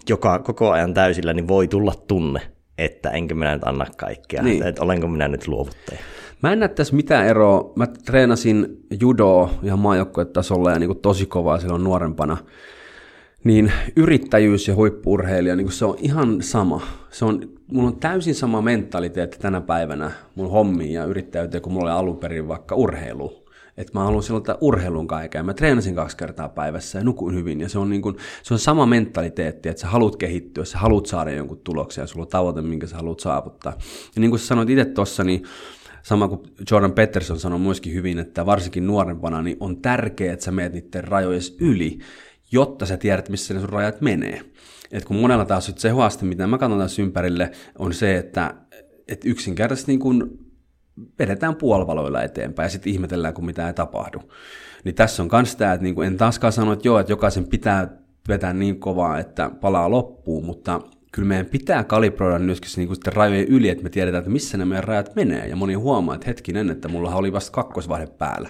joka, koko ajan täysillä, niin voi tulla tunne, että enkö minä nyt anna kaikkea, niin. että, että olenko minä nyt luovuttaja. Mä en näe tässä mitään eroa. Mä treenasin judoa ihan maajoukkuetasolla ja niin kuin tosi kovaa silloin nuorempana. Niin yrittäjyys ja huippuurheilija, niin se on ihan sama. Se on, mulla on täysin sama mentaliteetti tänä päivänä mun hommiin ja yrittäjyyteen, kun mulla oli alun perin vaikka urheilu että mä haluan silloin urheilun kaikkea. Mä treenasin kaksi kertaa päivässä ja nukuin hyvin. Ja se on, niin kuin, se on sama mentaliteetti, että sä haluat kehittyä, sä haluat saada jonkun tuloksen ja sulla on tavoite, minkä sä haluat saavuttaa. Ja niin kuin sä sanoit itse tuossa, niin sama kuin Jordan Peterson sanoi myöskin hyvin, että varsinkin nuorempana niin on tärkeää, että sä meet niiden rajojen yli, jotta sä tiedät, missä ne sun rajat menee. Et kun monella taas se haaste, mitä mä katson tässä ympärille, on se, että, että yksinkertaisesti niin kun vedetään puolivaloilla eteenpäin ja sitten ihmetellään, kun mitä ei tapahdu. Niin tässä on myös tämä, että niin en taaskaan sano, että joo, että jokaisen pitää vetää niin kovaa, että palaa loppuun, mutta kyllä meidän pitää kalibroida myöskin niin kuin rajojen yli, että me tiedetään, että missä ne meidän rajat menee. Ja moni huomaa, että hetkinen, että mulla oli vasta kakkosvaihe päällä.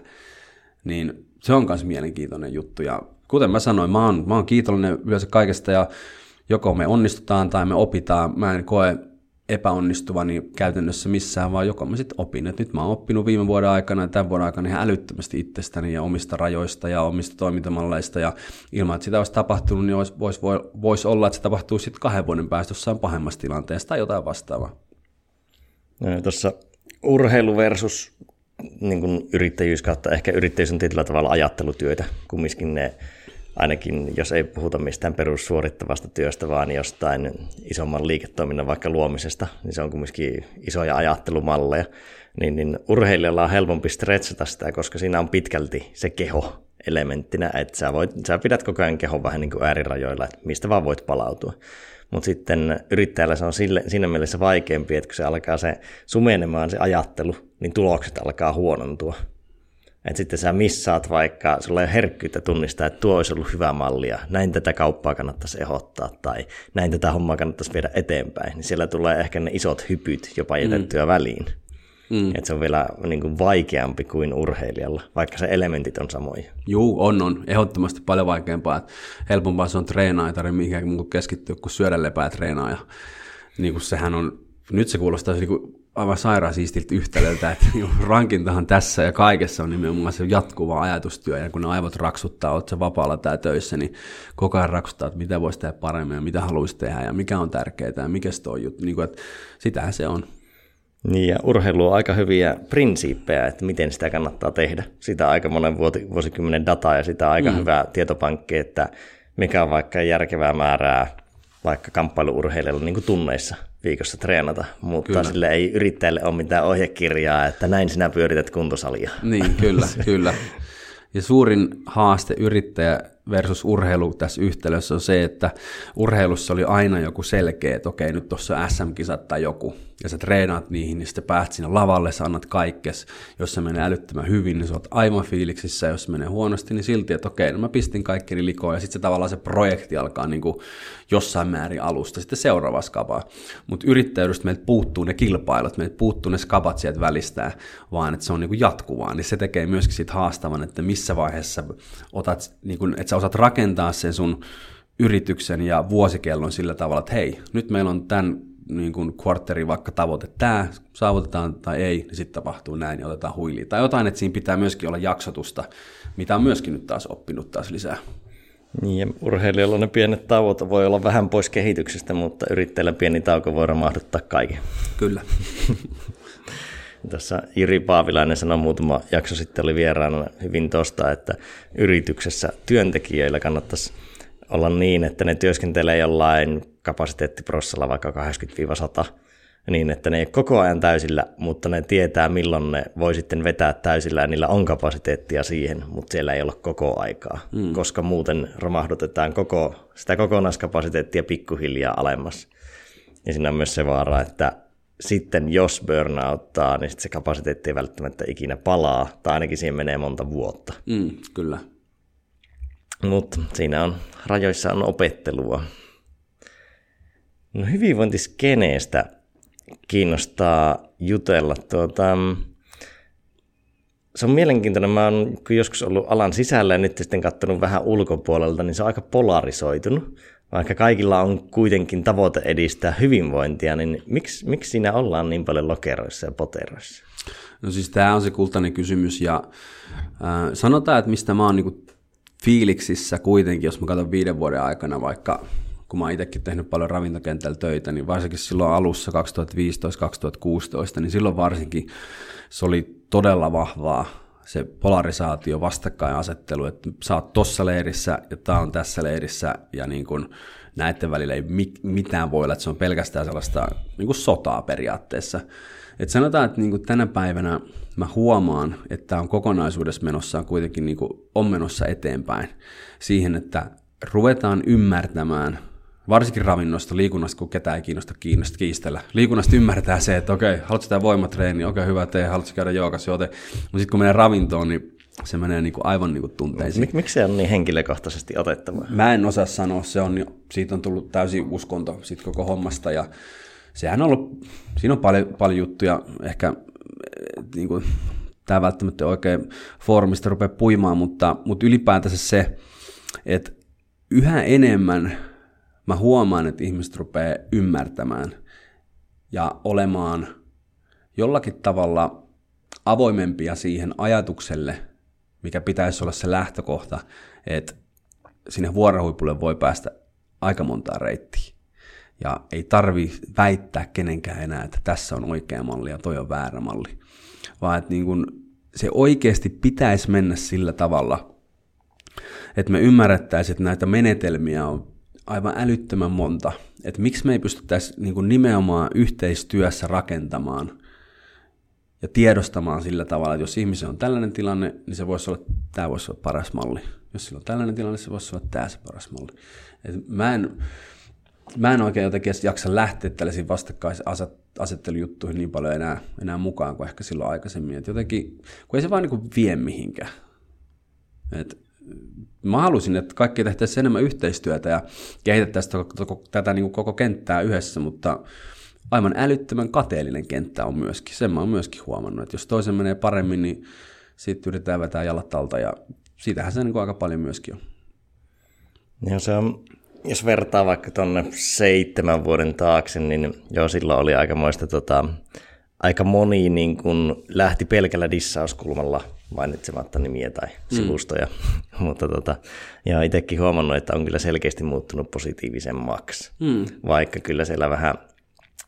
Niin se on myös mielenkiintoinen juttu. Ja kuten mä sanoin, mä oon, mä oon kiitollinen yleensä kaikesta ja joko me onnistutaan tai me opitaan. Mä en koe epäonnistuvani käytännössä missään, vaan joko mä sitten opin. Et nyt mä oon oppinut viime vuoden aikana ja tämän vuoden aikana ihan älyttömästi itsestäni ja omista rajoista ja omista toimintamalleista. Ja ilman, että sitä olisi tapahtunut, niin voisi vois, vois olla, että se tapahtuu sitten kahden vuoden päästä jossain pahemmassa tilanteessa tai jotain vastaavaa. No, Tuossa urheilu versus niin kuin yrittäjyys kautta ehkä yrittäjyys on tietyllä tavalla ajattelutyötä, kumminkin ne ainakin jos ei puhuta mistään perussuorittavasta työstä, vaan jostain isomman liiketoiminnan vaikka luomisesta, niin se on kumminkin isoja ajattelumalleja, niin, niin urheilijalla on helpompi stretsata sitä, koska siinä on pitkälti se keho elementtinä, että sä, voit, sä pidät koko ajan kehon vähän niin kuin äärirajoilla, että mistä vaan voit palautua. Mutta sitten yrittäjällä se on sille, siinä mielessä vaikeampi, että kun se alkaa se sumenemaan se ajattelu, niin tulokset alkaa huonontua. Että sitten sä missaat vaikka, sulla ei ole herkkyyttä tunnistaa, että tuo olisi ollut hyvä malli ja näin tätä kauppaa kannattaisi ehdottaa tai näin tätä hommaa kannattaisi viedä eteenpäin. Niin siellä tulee ehkä ne isot hypyt jopa jätettyä mm. väliin. Mm. Että se on vielä niin kuin vaikeampi kuin urheilijalla, vaikka se elementit on samoja. Juu, on, on. Ehdottomasti paljon vaikeampaa. Että helpompaa se on treenaa, ei tarvitse mihinkään keskittyä, kun syödä lepää treenaa. Ja, niin kuin sehän on, nyt se kuulostaa niin kuin aivan sairaan siistiltä yhtälöltä, että rankintahan tässä ja kaikessa on nimenomaan se jatkuva ajatustyö, ja kun ne aivot raksuttaa, olet se vapaalla tai töissä, niin koko ajan raksuttaa, että mitä voisi tehdä paremmin ja mitä haluaisi tehdä ja mikä on tärkeää ja mikä se on juttu, niin kuin, että sitähän se on. Niin, ja urheilu on aika hyviä prinsiippejä, että miten sitä kannattaa tehdä. Sitä aika monen vuosikymmenen dataa ja sitä aika mm. hyvää tietopankki, että mikä on vaikka järkevää määrää vaikka kamppailuurheilijalle niin kuin tunneissa viikossa treenata, mutta kyllä. sille ei yrittäjälle ole mitään ohjekirjaa, että näin sinä pyörität kuntosalia. Niin, kyllä, kyllä. Ja suurin haaste yrittäjä versus urheilu tässä yhtälössä on se, että urheilussa oli aina joku selkeä, että okei, nyt tuossa SM-kisat tai joku, ja sä treenaat niihin, niin sitten pääst sinne lavalle, sä annat kaikkes. Jos se menee älyttömän hyvin, niin sä oot aivan fiiliksissä, jos se menee huonosti, niin silti, että okei, no mä pistin kaikkeni likoon, ja sitten se tavallaan se projekti alkaa niin kuin jossain määrin alusta, sitten seuraava skapa. Mutta yrittäjyydestä meiltä puuttuu ne kilpailut, meiltä puuttuu ne skapat sieltä välistää, vaan että se on niin kuin jatkuvaa, niin se tekee myöskin siitä haastavan, että missä vaiheessa otat, niin kuin, että sä osaat rakentaa sen sun yrityksen ja vuosikellon sillä tavalla, että hei, nyt meillä on tämän niin kuin quarteri vaikka tavoite tämä, saavutetaan tai ei, niin sitten tapahtuu näin ja otetaan huiliin. Tai jotain, että siinä pitää myöskin olla jaksotusta, mitä on myöskin nyt taas oppinut taas lisää. Niin, ja urheilijalla ne pienet tauot voi olla vähän pois kehityksestä, mutta yrittäjällä pieni tauko voi romahduttaa kaiken. Kyllä. Tässä Jiri Paavilainen sanoi muutama jakso sitten, oli vieraana hyvin tosta, että yrityksessä työntekijöillä kannattaisi olla niin, että ne työskentelee jollain kapasiteettiprossalla vaikka 80-100, niin että ne ei ole koko ajan täysillä, mutta ne tietää milloin ne voi sitten vetää täysillä ja niillä on kapasiteettia siihen, mutta siellä ei ole koko aikaa, mm. koska muuten romahdutetaan koko, sitä kokonaiskapasiteettia pikkuhiljaa alemmas. Ja siinä on myös se vaara, että sitten jos burnouttaa, niin se kapasiteetti ei välttämättä ikinä palaa, tai ainakin siihen menee monta vuotta. Mm, kyllä. Mutta siinä on, rajoissa on opettelua. No hyvinvointiskeneestä kiinnostaa jutella. Tuota, se on mielenkiintoinen. Mä oon joskus ollut alan sisällä ja nyt sitten katsonut vähän ulkopuolelta, niin se on aika polarisoitunut. Vaikka kaikilla on kuitenkin tavoite edistää hyvinvointia, niin miksi, miksi siinä ollaan niin paljon lokeroissa ja poteroissa? No siis tämä on se kultainen kysymys ja äh, sanotaan, että mistä mä oon niinku fiiliksissä kuitenkin, jos mä katson viiden vuoden aikana vaikka kun mä oon itsekin tehnyt paljon ravintokentällä töitä, niin varsinkin silloin alussa 2015-2016, niin silloin varsinkin se oli todella vahvaa se polarisaatio, vastakkainasettelu, että sä oot tossa leirissä ja tää on tässä leirissä ja niin kun näiden välillä ei mitään voi olla, että se on pelkästään sellaista niin kuin sotaa periaatteessa. Et sanotaan, että niin kuin tänä päivänä mä huomaan, että tämä on kokonaisuudessa menossa kuitenkin niin kuin on menossa eteenpäin siihen, että ruvetaan ymmärtämään varsinkin ravinnosta, liikunnasta, kun ketään ei kiinnosta, kiinnosta kiistellä. Liikunnasta ymmärtää se, että okei, haluatko tämä voimatreeni, okei, hyvä tee, haluatko käydä joogassa, joten. Mutta sitten kun menee ravintoon, niin se menee niinku aivan niinku tunteisiin. Mik, miksi se on niin henkilökohtaisesti otettava? Mä en osaa sanoa, se on, siitä on tullut täysin uskonto sit koko hommasta ja sehän on ollut, siinä on paljon, paljon juttuja, ehkä niin kuin, tämä välttämättä oikein foorumista rupeaa puimaan, mutta, mutta ylipäätänsä se, että yhä enemmän mä huomaan, että ihmiset rupeaa ymmärtämään ja olemaan jollakin tavalla avoimempia siihen ajatukselle, mikä pitäisi olla se lähtökohta, että sinne vuorohuipulle voi päästä aika montaa reittiä. Ja ei tarvi väittää kenenkään enää, että tässä on oikea malli ja toi on väärä malli. Vaan että niin kun se oikeasti pitäisi mennä sillä tavalla, että me ymmärrettäisiin, että näitä menetelmiä on aivan älyttömän monta. Että miksi me ei pystyttäisi niin kuin nimenomaan yhteistyössä rakentamaan ja tiedostamaan sillä tavalla, että jos ihmisen on tällainen tilanne, niin se voisi olla, tämä voisi olla paras malli. Jos sillä on tällainen tilanne, se voisi olla tämä se paras malli. Et mä, en, mä en oikein jotenkin jaksa lähteä tällaisiin vastakkainasettelujuttuihin niin paljon enää, enää mukaan kuin ehkä silloin aikaisemmin. Et jotenkin, kun ei se vaan niin vie mihinkään. Et mä halusin, että kaikki tehtäisiin enemmän yhteistyötä ja kehitettäisiin tätä niin kuin koko kenttää yhdessä, mutta aivan älyttömän kateellinen kenttä on myöskin. Sen mä oon myöskin huomannut, että jos toisen menee paremmin, niin sitten yritetään vetää jalat alta ja siitähän se niin aika paljon myöskin on. Ja se on, jos vertaa vaikka tuonne seitsemän vuoden taakse, niin jo silloin oli aikamoista tota, aika moni niin kun lähti pelkällä dissauskulmalla mainitsematta nimiä tai mm. sivustoja, mm. mutta tota, ja itsekin huomannut, että on kyllä selkeästi muuttunut positiivisemmaksi, mm. vaikka kyllä siellä vähän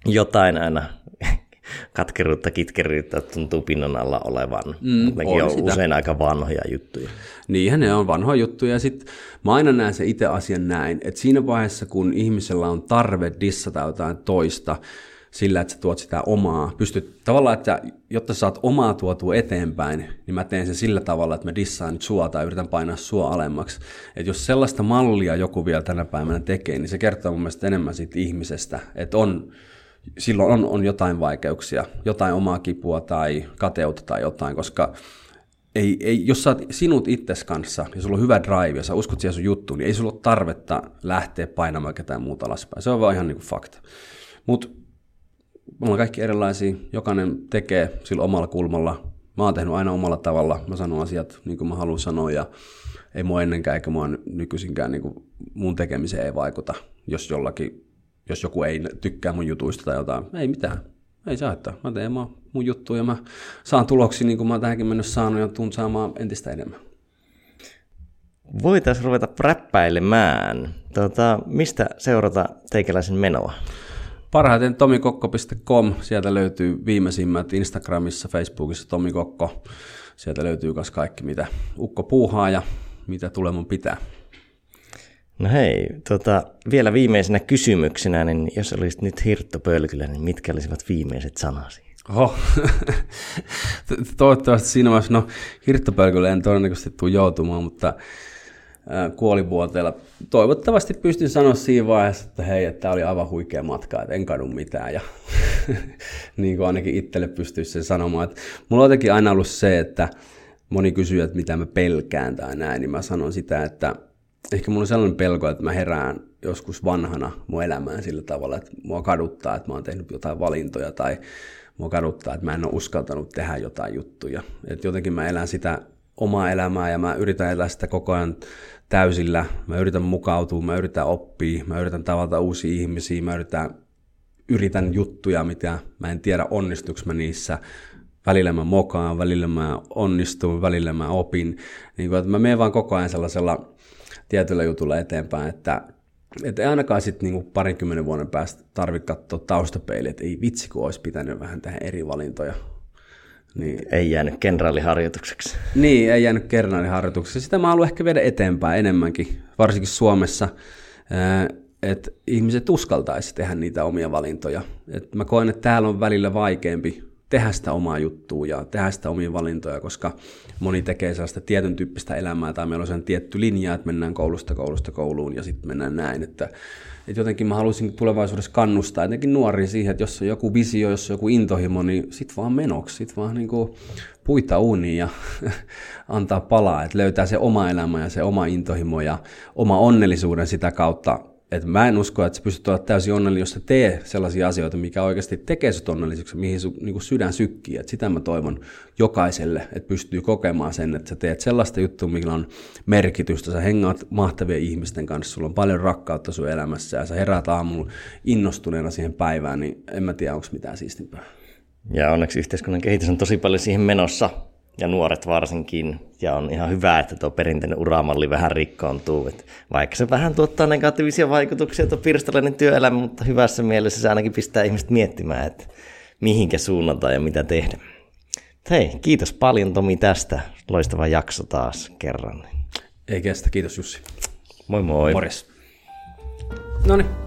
jotain aina katkeruutta, kitkeryyttä tuntuu pinnan alla olevan. Mm, Nekin on, on usein aika vanhoja juttuja. Niinhän ne on vanhoja juttuja. Ja sitten mä aina näen se itse asian näin, että siinä vaiheessa, kun ihmisellä on tarve dissata jotain toista, sillä, että sä tuot sitä omaa. Pystyt tavallaan, että jotta sä saat omaa tuotua eteenpäin, niin mä teen sen sillä tavalla, että mä dissaan nyt sua tai yritän painaa sua alemmaksi. Että jos sellaista mallia joku vielä tänä päivänä tekee, niin se kertoo mun mielestä enemmän siitä ihmisestä, että on, silloin on, on jotain vaikeuksia, jotain omaa kipua tai kateutta tai jotain, koska ei, ei, jos sä oot sinut itses kanssa ja sulla on hyvä drive ja sä uskot siihen sun juttuun, niin ei sulla ole tarvetta lähteä painamaan ketään muuta alaspäin. Se on vaan ihan niin kuin fakta. Mutta me ollaan kaikki erilaisia, jokainen tekee sillä omalla kulmalla. Mä oon tehnyt aina omalla tavalla, mä sanon asiat niin kuin mä haluan sanoa ja ei mua ennenkään eikä mua nykyisinkään niin kuin mun tekemiseen ei vaikuta, jos jollakin, jos joku ei tykkää mun jutuista tai jotain. Ei mitään, ei saa että Mä teen mun juttuja ja mä saan tuloksia niin kuin mä oon tähänkin mennyt saanut ja tuun saamaan entistä enemmän. Voitaisiin ruveta räppäilemään. Tota, mistä seurata teikäläisen menoa? Parhaiten tomikokko.com, sieltä löytyy viimeisimmät Instagramissa, Facebookissa Tomikokko. Sieltä löytyy myös kaikki, mitä Ukko puuhaa ja mitä tuleman pitää. No hei, tota, vielä viimeisenä kysymyksenä, niin jos olisit nyt hirttopölkylä, niin mitkä olisivat viimeiset sanasi? Oho, toivottavasti siinä vaiheessa, no hirttopölkylle en todennäköisesti tule joutumaan, mutta kuolivuoteella. Toivottavasti pystyn sanoa siinä vaiheessa, että hei, että tämä oli aivan huikea matka, että en kadu mitään. Ja niin kuin ainakin itselle pystyisi sen sanomaan. Että mulla on jotenkin aina ollut se, että moni kysyy, että mitä mä pelkään tai näin, niin mä sanon sitä, että ehkä mulla on sellainen pelko, että mä herään joskus vanhana mun elämään sillä tavalla, että mua kaduttaa, että mä oon tehnyt jotain valintoja tai mua kaduttaa, että mä en ole uskaltanut tehdä jotain juttuja. Että jotenkin mä elän sitä omaa elämää ja mä yritän elää sitä koko ajan täysillä. Mä yritän mukautua, mä yritän oppia, mä yritän tavata uusia ihmisiä, mä yritän, yritän juttuja, mitä mä en tiedä onnistuks mä niissä. Välillä mä mokaan, välillä mä onnistun, välillä mä opin. Niin kuin, että mä menen vaan koko ajan sellaisella tietyllä jutulla eteenpäin, että että ei ainakaan sitten niinku parinkymmenen vuoden päästä tarvitse katsoa taustapeiliä, että ei vitsi, kun olisi pitänyt vähän tehdä eri valintoja. Niin. Ei jäänyt kenraaliharjoitukseksi. Niin, ei jäänyt kenraaliharjoitukseksi. Sitä mä haluan ehkä viedä eteenpäin enemmänkin, varsinkin Suomessa, että ihmiset uskaltaisi tehdä niitä omia valintoja. Et mä koen, että täällä on välillä vaikeampi tehdä sitä omaa juttua ja tehdä sitä omia valintoja, koska moni tekee sellaista tietyn tyyppistä elämää tai meillä on sen tietty linja, että mennään koulusta koulusta kouluun ja sitten mennään näin, että että jotenkin mä haluaisin tulevaisuudessa kannustaa etenkin nuoria siihen, että jos on joku visio, jos on joku intohimo, niin sit vaan menoksi, sit vaan niin kuin puita uuniin ja antaa palaa, että löytää se oma elämä ja se oma intohimo ja oma onnellisuuden sitä kautta et mä en usko, että sä pystyt olla täysin onnellinen, jos sä tee sellaisia asioita, mikä oikeasti tekee sut onnelliseksi, mihin sun niin sydän sykkii. Et sitä mä toivon jokaiselle, että pystyy kokemaan sen, että sä teet sellaista juttua, millä on merkitystä. Sä hengaat mahtavien ihmisten kanssa, sulla on paljon rakkautta sun elämässä ja sä heräät aamulla innostuneena siihen päivään, niin en mä tiedä, onko mitään siistimpää. Ja onneksi yhteiskunnan kehitys on tosi paljon siihen menossa ja nuoret varsinkin. Ja on ihan hyvä, että tuo perinteinen uramalli vähän rikkoontuu. Et vaikka se vähän tuottaa negatiivisia vaikutuksia tuo pirstalainen työelämä, mutta hyvässä mielessä se ainakin pistää ihmiset miettimään, että mihinkä suunnata ja mitä tehdä. Hei, kiitos paljon Tomi tästä. Loistava jakso taas kerran. Ei kestä, kiitos Jussi. Moi moi. Morjes. No niin.